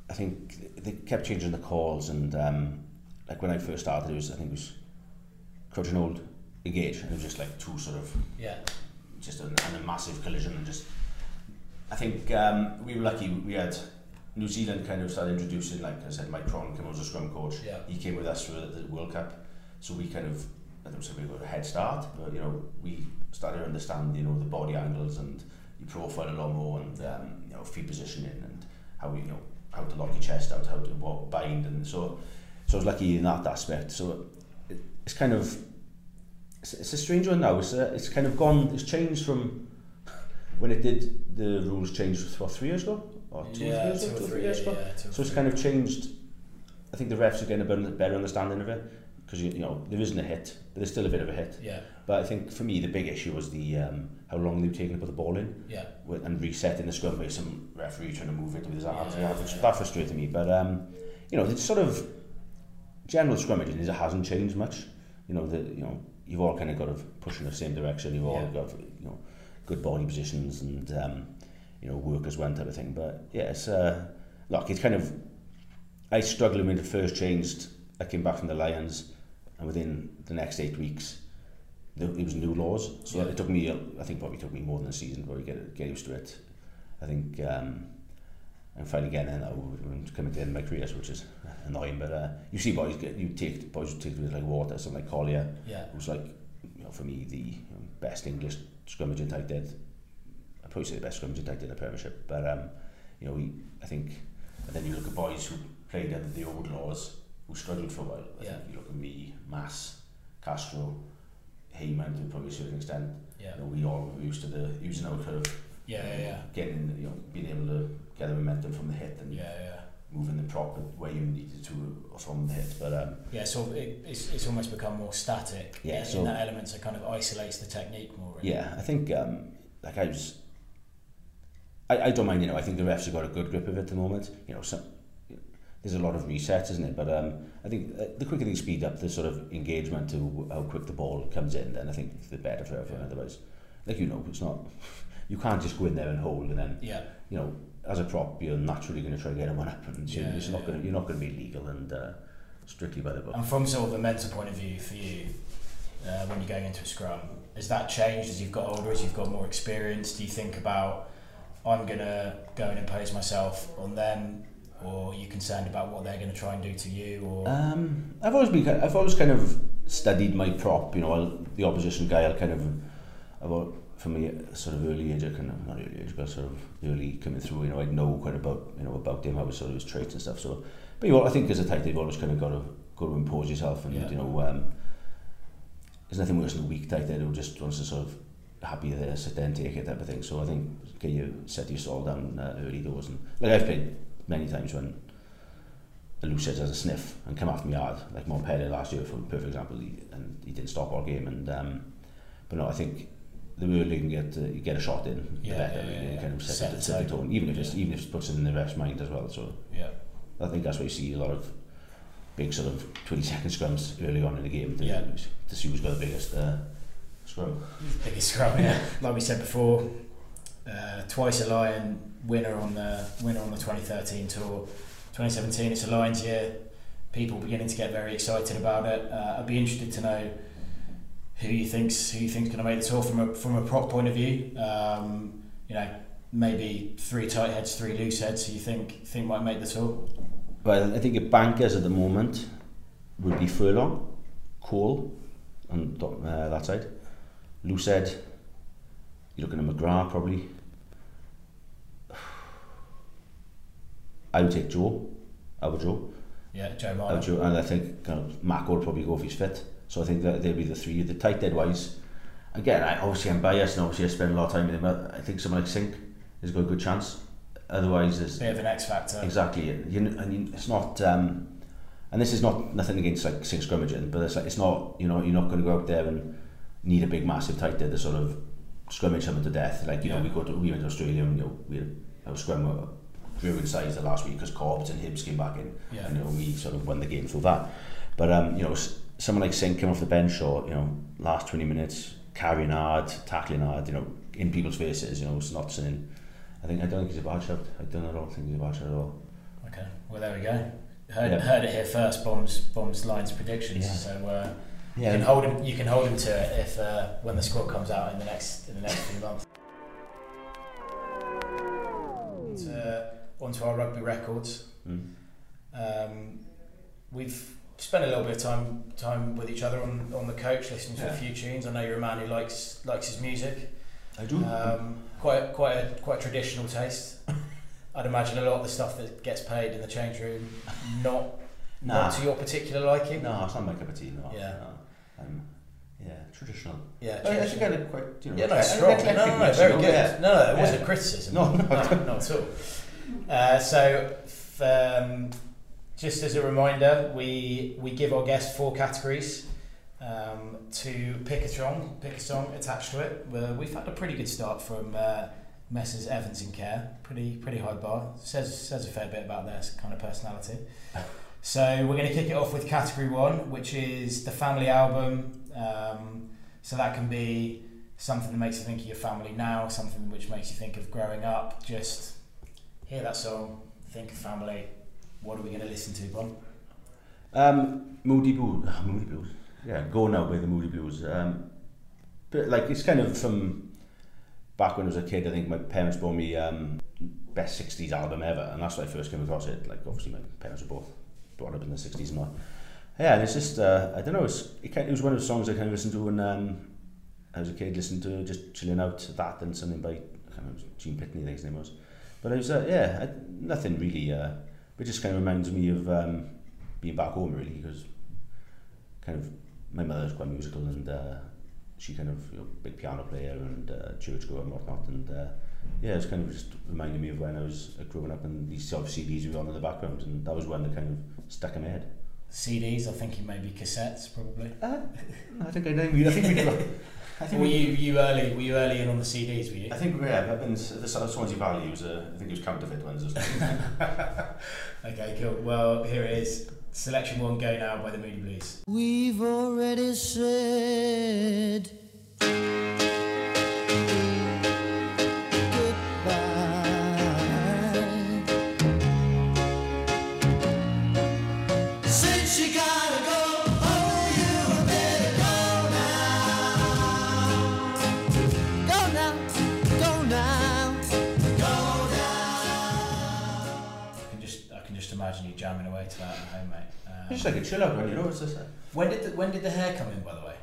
I think they kept changing the calls, and um, like when I first started, it was I think it was Crouch and Old engage, and it was just like two sort of Yeah, just a, and a massive collision and just I think um, we were lucky we had New Zealand kind of started introducing like I said Mike Cron came as a scrum coach. Yeah. he came with us for the, World Cup. So we kind of I don't say we got a head start but you know we started to understand you know the body angles and you profile a lot more and um, you know feet positioning and how you know how to lock your chest out how to what bind and so so I was lucky in that aspect. So it, it's kind of it's, it's a strange one now. It's, a, it's kind of gone, it's changed from when it did, the rules changed what, three years ago? Or two, yeah, years two ago, or three, three years ago? Yeah, two so it's kind of changed. I think the refs are getting a better, better understanding of it because you, you know there isn't a hit, but there's still a bit of a hit. Yeah. But I think for me the big issue was the um, how long they were taking to put the ball in. Yeah. With, and resetting the scrum by some referee trying to move it with his arms. Yeah, yeah, that, yeah. that frustrated me. But um, you know, it's sort of general scrummaging is it hasn't changed much. You know the you know you've all kind of got to push in the same direction. You've all yeah. got you know good body positions and um, you know work as one type of thing. But yeah, it's uh, look, it's kind of I struggled when it first changed. I came back from the Lions, and within the next eight weeks, there, it was new laws. So yeah. it took me, I think, probably took me more than a season to probably get get used to it. I think. Um, and finally getting in that and coming to the end of my career, which is annoying. But uh, you see boys get you take boys who take with like water, something like Collier, yeah. who's like you know for me the best English scrummaging tight end. I probably say the best scrummaging tight end in the Premiership, but um, you know we I think and then you look at boys who played under the old laws who struggled for a while. I yeah. think you look at me, Mass, Castro, Heyman to probably a certain extent. Yeah. You know, we all were used to the using our curve. Yeah, yeah, yeah. Getting you know being able to get the momentum from the hit and yeah, yeah. moving the proper way you needed to from the hit. But um, yeah, so it, it's, it's almost become more static. Yeah, in, so, in that element, so it kind of isolates the technique more. Really. Yeah, I think um, like I was. I, I don't mind, you know, I think the refs have got a good grip of it at the moment. You know, some, there's a lot of resets, isn't it? But um, I think uh, the quicker they speed up the sort of engagement to how quick the ball comes in, then I think the better for everyone. Yeah. Otherwise, like you know, it's not You can't just go in there and hold, and then Yeah, you know, as a prop, you're naturally going to try to get a one up, and Yeah, it's not yeah. going. to You're not going to be legal and uh, strictly by the book. and from sort of a mental point of view for you, uh, when you're going into a scrum, has that changed as you've got older, as you've got more experience? Do you think about I'm gonna go and impose myself on them, or are you concerned about what they're going to try and do to you? Or Um, I've always been. I've always kind of studied my prop. You know, I'll, the opposition guy. I'll kind of for me sort of early age, I kind of, not early age, but sort of early coming through, you know, I know quite about, you know, about him, how his sort of his traits and stuff. So, but you, I think as a tight, you've always kind of got to, got to impose yourself and, yeah. you know, um, there's nothing worse than a weak tight end who just wants to sort of happy there, sit there and take it type of thing. So I think get you set your stall down uh, early doors. And, like I've played many times when a loose edge has a sniff and come after me hard, like Montpellier last year for a perfect example, he, and he didn't stop all game. And um, But no, I think the earlier you can get uh, get a shot in, Yeah, the better. yeah, yeah, yeah. kind of set, Set set the tone. even if it's Yeah. even if it puts it in the ref's mind as well. So yeah, I think that's why you see a lot of big sort of twenty second scrums early on in the game to, Yeah. to see who's got the biggest uh, scrum. biggest scrum. Yeah, like we said before, uh, twice a Lion winner on the winner on the 2013 tour. 2017, it's a Lions year. People beginning to get very excited about it. Uh, I'd be interested to know who you think's who you think's going to make the tour from a from a prop point of view. Um, you know, maybe three tight heads, three loose heads. Who you think think might make the tour? Well, I think your bankers at the moment would be Furlong, Cole, top, uh, that side. Loosehead, you're looking at McGrath probably. I would take Joe, our Joe, Yeah, Joe Marler. Joe, and I think uh, Mac will probably go if he's fit. So I think that they'll be the three. The tight end wise, again, I, obviously I'm biased and obviously I spend a lot of time with him, but I think someone like Sink has got a good chance. Otherwise, there's... Bit of an X factor. Exactly. You know, and you, it's not... Um, and this is not nothing against like Sink scrummaging, but it's like it's not, you know, you're not going to go out there and need a big massive tight end to sort of scrimmage someone to death. Like, you yeah. know, we, go to, we went to Australia and, you know, we had a scrum grew uh, in size the last week because Corbett and Hibbs came back in. Yeah. And, you know, we sort of won the game through that. But, um, you know, someone like Sink came off the bench or you know last twenty minutes carrying hard, tackling hard, you know, in people's faces. You know, it's not saying. I think I don't think he's a bad shot. I don't. I don't think he's a bad shot at all. Okay, well there we go. Heard, Yeah. heard it here first. Bombs, bombs, Lions, predictions. Yeah. So uh, you can hold him. You can hold him to it if uh, when the squad comes out in the next in the next few months. onto, onto our rugby records. Mm. Um, we've spent a little bit of time time with each other on, on the coach, listening to Yeah. a few tunes. I know you're a man who likes likes his music. I do. Um, quite quite a quite a traditional taste. I'd imagine a lot of the stuff that gets played in the change room not nah. not to your particular liking. No, it's not my cup of tea. No. Yeah. No. I'm, yeah, traditional. Yeah, I, I think I did quite, you know. Yeah, no, strong. No, no, no, very good. yeah. No, no, it wasn't Yeah. criticism. No, no. no, not at all. Uh, so, f- um, just as a reminder, we we give our guests four categories um, to pick a song, pick a song attached to it. Well, we've had a pretty good start from uh, Messrs Evans and Care. Pretty pretty high bar. Says says a fair bit about their kind of personality. So we're going to kick it off with category one, which is the family album. Um, so that can be something that makes you think of your family now, something which makes you think of growing up. Just hear that song, think of family. what are we going to listen to, Bon? Um, Moody Blues. Oh, Moody Blues. Yeah, go now by the Moody Blues. Um, but like it's kind of from back when I was a kid. I think my parents bought me um, best 60s album ever, and that's when I first came across it. Like obviously my parents were both brought up in the 60s and all. Yeah, and it's just uh, I don't know. It's, it, kind, it was one of the songs I kind of listened to when um, I was a kid. Listened to just chilling out that and something by I can't remember Gene Pitney, I think his name was. But it was uh, yeah, I, nothing really. Uh, but it just kind of reminds me of um, being back home really because kind of my mother's quite musical and uh, she kind of you know, big piano player and uh, churchgoer and whatnot and uh, yeah it's kind of just reminded me of when I was uh, growing up and these sort of CDs were on in the background and that was when they kind of stuck in my head. CDs, I think you may be cassettes probably. Uh, I think I know. I think we I think Were you, you early? Were you early in on the CDs? Were you? I think yeah, I've been the Swansea Valley was uh, I think it was counterfeit ones. Or something. Okay, cool. Well, here it is. Selection one, go now by the Moody Blues. We've already said jamming away to that at home, mate. Um, It's like a chill out one, you know. It's just, uh, when did the, when did the hair come in, by the way?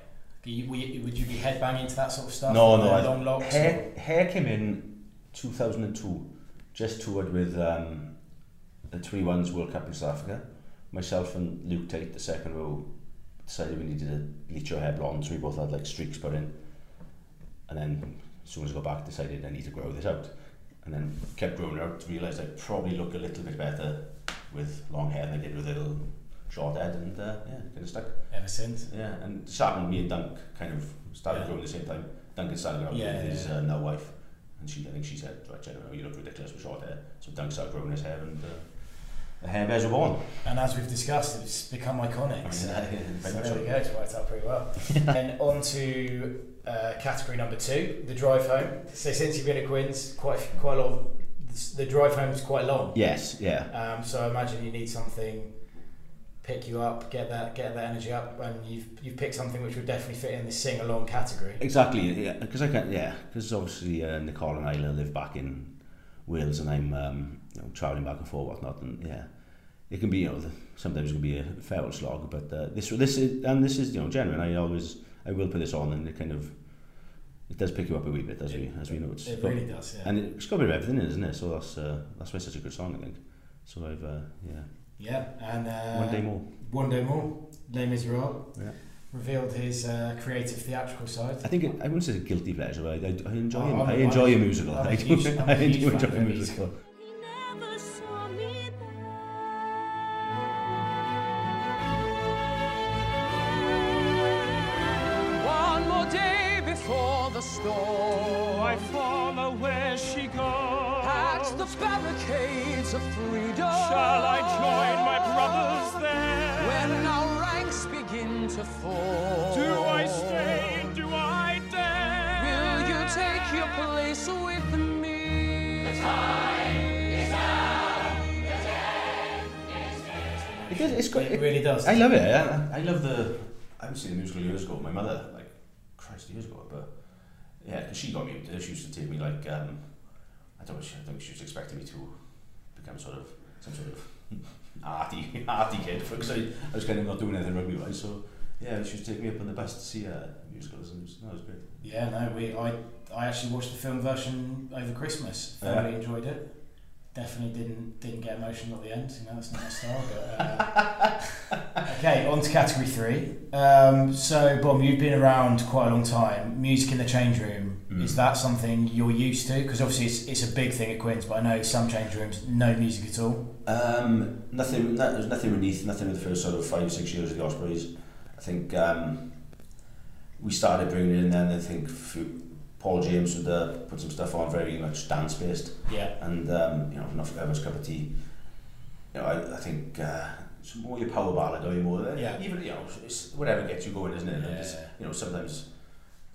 You, would you be headbanging to that sort of stuff? No, no. I, long locks. hair, hair came in 2002. Just toured with um, the Three Ones World Cup in South Africa. Myself and Luke Tait, the second row, decided we needed to bleach our hair blonde, so we both had like streaks put in. And then as soon as I got back, decided I need to grow this out. And then kept growing it out. Realised I probably look a little bit better with long hair than I did with a little short head, and uh, yeah, kind of stuck. Ever since. Yeah, and starting me and Dunk kind of started Yeah. growing at the same time. Duncan started growing Yeah, with yeah, his yeah. uh, now wife, and she I think she said, right, Jenna, you look ridiculous with short hair. So Dunk started growing his hair, and uh, the hair bears were born. And as we've discussed, it's become iconic. So, Yeah, so there we go. It's worked out pretty well. and on to uh, category number two, the drive home. So since you've been at Quins, quite quite a lot of the drive home is quite long. Yes, yeah. Um, so I imagine you need something pick you up, get that get that energy up, and you've you've picked something which would definitely fit in the sing along category. Exactly, yeah, because I can, yeah, because obviously uh, Nicole and I live back in Wales, and I'm um, you know, travelling back and forth, whatnot, and yeah, it can be, you know, the, sometimes it can be a fair old slog, but uh, this, this is, and this is, you know, genuine. I always, I will put this on, and it kind of, it does pick you up a wee bit, as we, as we know. It's It got- really does, yeah. and it's got a bit of everything, in it, isn't it? So that's, uh, that's why it's such a good song, I think. So I've, uh, yeah, yeah, and uh, one day more. One day more. Les Miserables Yeah. revealed his uh, creative theatrical side. I think it, I wouldn't say it's a guilty pleasure, but I, I, I enjoy, Oh, him. I'm I a- enjoy I'm- a musical. I'm a I do, huge- I'm a I do enjoy a musical. Begin to fall. Do I stay? Do I dare? Will you take your place with me? The time is It does, it's got, It really does. I love it. I, I love the. I haven't seen the musical years ago. My mother, like, Christ, years ago, but yeah, because she got me into. She used to take me like, um, I don't, I think she was expecting me to become sort of some sort of arty, arty kid because I, I was kind of not doing anything rugby wise. So yeah, she was taking me up on the bus to see uh, musicals, and it was, no, it was great. Yeah, no, we I I actually watched the film version over Christmas. Thoroughly enjoyed it. Definitely didn't didn't get emotional at the end. You know, that's not my style. But uh, okay, on to category three. Um, so, Bob, you've been around quite a long time. Music in the change room Mm. is that something you're used to? Because obviously it's, it's a big thing at Quins, but I know some change rooms no music at all. Um, nothing. No, there's nothing beneath. Nothing with the first sort of five, six years of the Ospreys. I think um, we started bringing it in then. I think Paul James would uh, put some stuff on very much dance based, Yeah, and um, you know, not for everyone's cup of tea. You know, I, I think uh, it's more your power ballad or your more. uh, Yeah. Even you know, it's whatever gets you going, isn't it? Yeah. it's, you know, sometimes.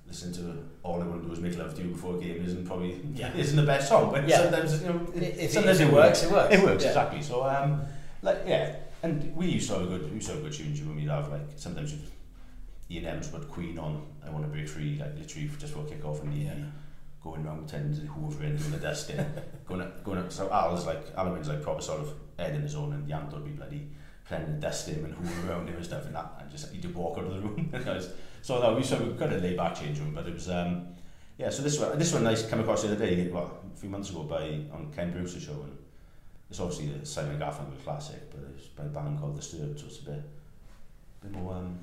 Listen to all I want to do is make love to you before a game isn't probably Yeah. isn't the best song, but Yeah. sometimes you know If it- sometimes if it works, it works. It works Yeah. exactly. So um, like yeah, And we used to have a good, we used to have a good tunes when we'd have like, sometimes you'd, Ian Evans put Queen on, I want to break free, like literally just for a kick off in the yeah. end. Going round to hoover in doing the dusting, going up, going up. So Al's like, Al like proper sort of head in his own and Yant would be bloody pretending the dust him and hoover around him and stuff and that. And just, he'd walk out of the room. and I was, so that we sort of got a laid back change room, but it was, um, yeah, so this one, this one nice, came across the other day, well, a few months ago by, on Ken Bruce's show and it's obviously the Simon Garfunkel classic, but it's by a band called Disturbed, so it's a bit, bit more um,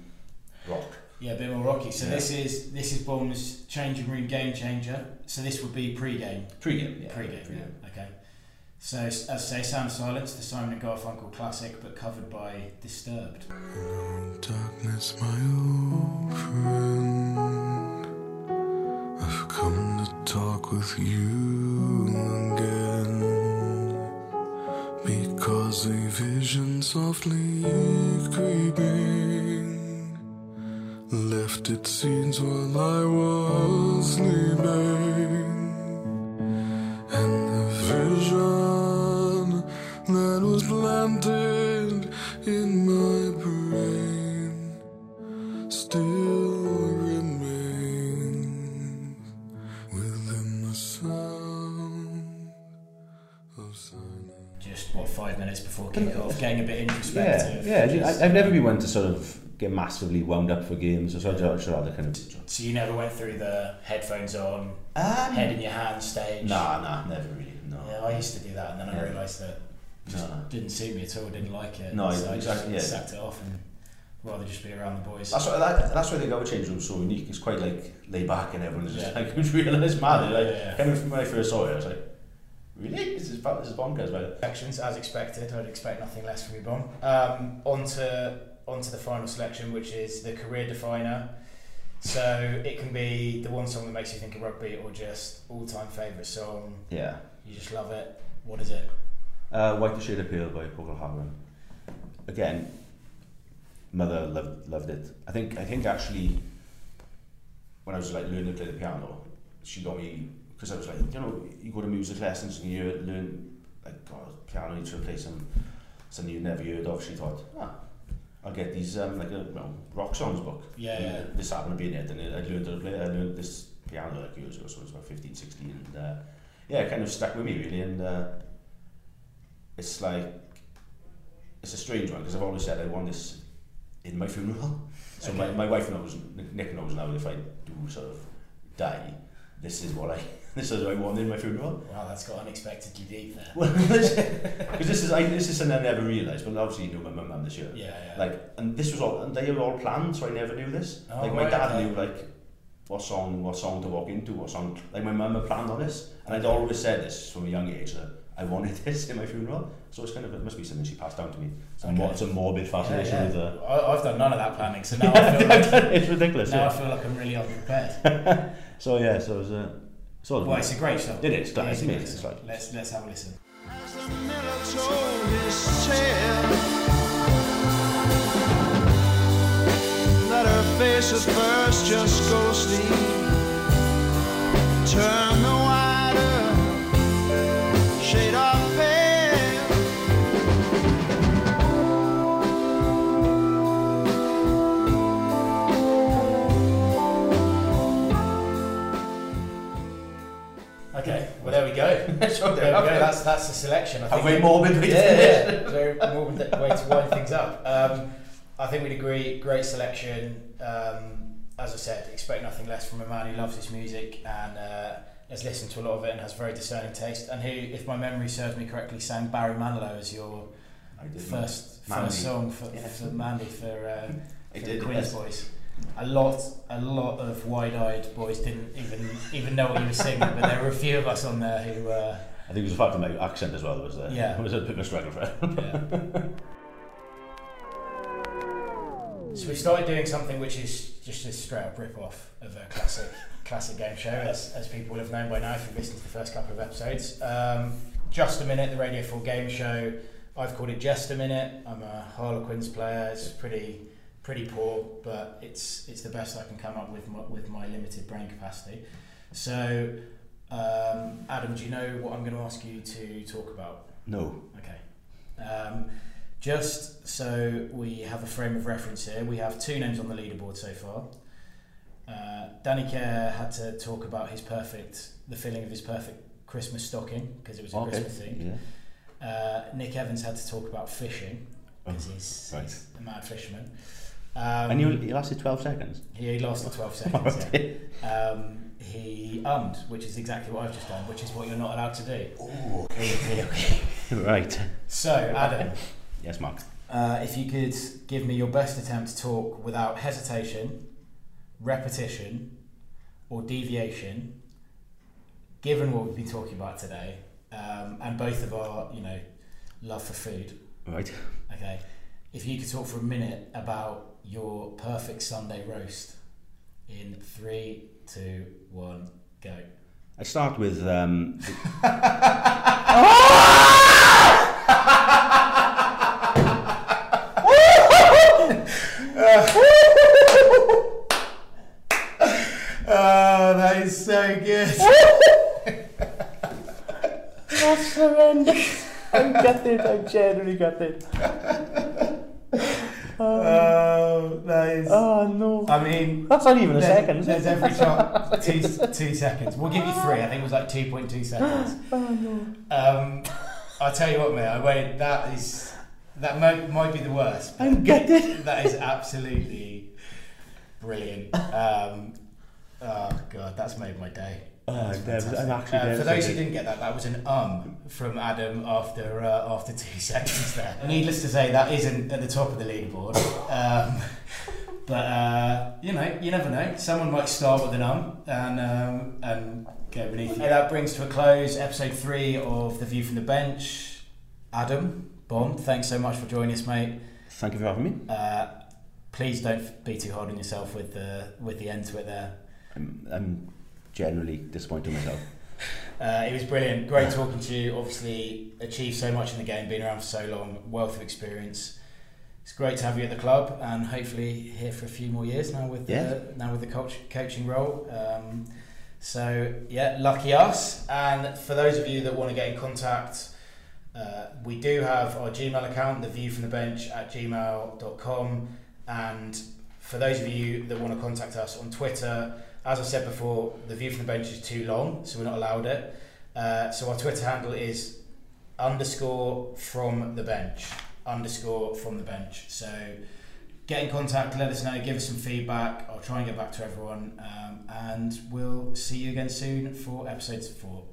rock. yeah, a bit more rocky. So Yeah. this is this is Bomb's changing room game changer. So this would be pre-game. Pre-game, yeah. Pre-game, Pre-game. yeah. Okay. So as I say, Sound Silence, the Simon and Garfunkel classic, but covered by Disturbed. Darkness, my old friend. I've come to talk with you again. Because a vision softly creeping left its seeds while I was sleeping. And the vision that was planted in before getting a bit Yeah, introspective. yeah. just- I, I've never been one to sort of get massively wound up for games, so I'd rather kind of. So you never went through the headphones on, Um, head in your hand stage. Nah, nah, never really. No. Yeah, I used to do that, and then I Yeah. realised that it just No. didn't suit me at all. Didn't like it. No, so I exactly, yeah. just sacked it off and rather just be around the boys. That's why, that, that's why I think our change room's so unique. It's quite like laid back and everyone's just Yeah. like, who's realised mad. Yeah, like, yeah, yeah. Coming from when I first saw it, I was like, really? This is, this is bonkers. But Selections, as expected. I'd expect nothing less from you, Bon. Um, on to on to the final selection, which is the career definer. So it can be the one song that makes you think of rugby, or just all-time favourite song. yeah. You just love it. What is it? Uh, Whiter Shade of Pale by Procol Harum. Again, mother loved loved it. I think I think actually when I was like learning to play the piano, she got me because I was like, you know, you go to music lessons and you learn like oh, piano, you try to play some something you never heard of. She thought, ah, I'll get these um, like a you know, rock songs book. Yeah, And yeah. This happened to be in it, and I learned to play. I learned this piano like years ago, so it was about 15, 16, and uh, yeah, it kind of stuck with me really, and. Uh, it's like it's a strange one because I've always said I want this in my funeral. So my, Okay. my wife knows, Nick knows now if I do sort of die, this is what I this is what I wanted in my funeral. Wow, that's got unexpectedly deep there. Because this is I, this is something I never realised. But obviously, you know my mum and this year. Yeah, yeah. Like, and this was all, and they were all planned, so I never knew this. Oh, like my right, dad okay. knew like what song, what song to walk into, what song. Like my mum had planned on this, and I'd always said this from a young age that I wanted this in my funeral. So it's kind of it must be something she passed down to me. It's a, Okay. mor- it's a morbid fascination Yeah, with yeah. uh, I, I've done none of that planning, so now I feel like, it's ridiculous. now I feel like I'm really unprepared. So yeah, so it was uh, it's all Well, it's a great song. It is, it's It amazing, a great it's song. like- Let's let's have a listen. As the miller told his tale That her face at first just ghostly Turn the Okay, there we go. Sure, There we go. That's that's the selection. I think very we- morbid way yeah, yeah. Very morbid way to wind things up. Um, I think we'd agree. Great selection. Um, as I said, expect nothing less from a man who loves his music and uh, has listened to a lot of it and has very discerning taste. And who, if my memory serves me correctly, sang Barry Manilow as your first Mandy. first song for, Yeah. for Mandy for, uh, I did, Quins yes. A lot, a lot of wide-eyed boys didn't even even know what he was singing, but there were a few of us on there who. Uh, I think it was a fact of my accent as well. That was there. Yeah. it was a bit of a struggle for him. Yeah. so we started doing something which is just a straight up rip off of a classic classic game show, as, as people will have known by now if you've listened to the first couple of episodes. Um, just a minute, the Radio 4 game show. I've called it Jester Minute. I'm a Harlequins player. It's pretty pretty poor, but it's it's the best I can come up with my, with my limited brain capacity. So, um, Adam, do you know what I'm going to ask you to talk about? No. Okay. Um, just so we have a frame of reference here, we have two names on the leaderboard so far. Uh, Danny Care had to talk about his perfect, the filling of his perfect Christmas stocking because it was a Okay. Christmas thing. Yeah. Uh, Nick Evans had to talk about fishing because Oh, he's, right. he's a mad fisherman. Um, and you, you lasted 12 seconds. he lasted 12 seconds. yeah. Um, he ummed, which is exactly what I've just done, which is what you're not allowed to do. Oh, okay, okay, okay. right. So, Adam, Yes, Mark. Uh, if you could give me your best attempt to talk without hesitation, repetition, or deviation, given what we've been talking about today, um, and both of our, you know, love for food. Right. Okay, if you could talk for a minute about your perfect Sunday roast in three, two, one, go. I start with um, Oh, that is so good. That's horrendous. I got it. I genuinely got it. Oh, that is. Oh no. I mean, That's not even a there- second. There's every chance. Two, two seconds. We'll give you three. I think it was like 2.2 seconds. Oh no. Um, I'll tell you what, mate. I wait. That is. That might, might be the worst. I get it. That is absolutely brilliant. Um, oh, God. That's made my day. Oh, That's Deb, I'm actually Uh, for those who didn't get that, that was an um from Adam after uh, after two seconds there. Needless to say, that isn't at the top of the leaderboard. Um, but uh, you know, you never know. Someone might start with an um and um, and go beneath you. that brings to a close episode three of the View from the Bench. Adam, Bomb, thanks so much for joining us, mate. Thank you for having me. Uh, please don't be too hard on yourself with the with the end to it there. I'm, I'm generally disappointed myself. Uh, it was brilliant. Great talking to you. Obviously, achieved so much in the game, been around for so long, wealth of experience. It's great to have you at the club, and hopefully here for a few more years now with Yeah. the now with the coach, coaching role. Um, so yeah, lucky us. And for those of you that want to get in contact, uh, we do have our Gmail account, the view from the bench at gmail.com. And for those of you that want to contact us on Twitter, as I said before, the view from the bench is too long, so we're not allowed it. Uh, so our Twitter handle is underscore from the bench. Underscore from the bench. So get in contact, let us know, give us some feedback. I'll try and get back to everyone. Um, and we'll see you again soon for episode four.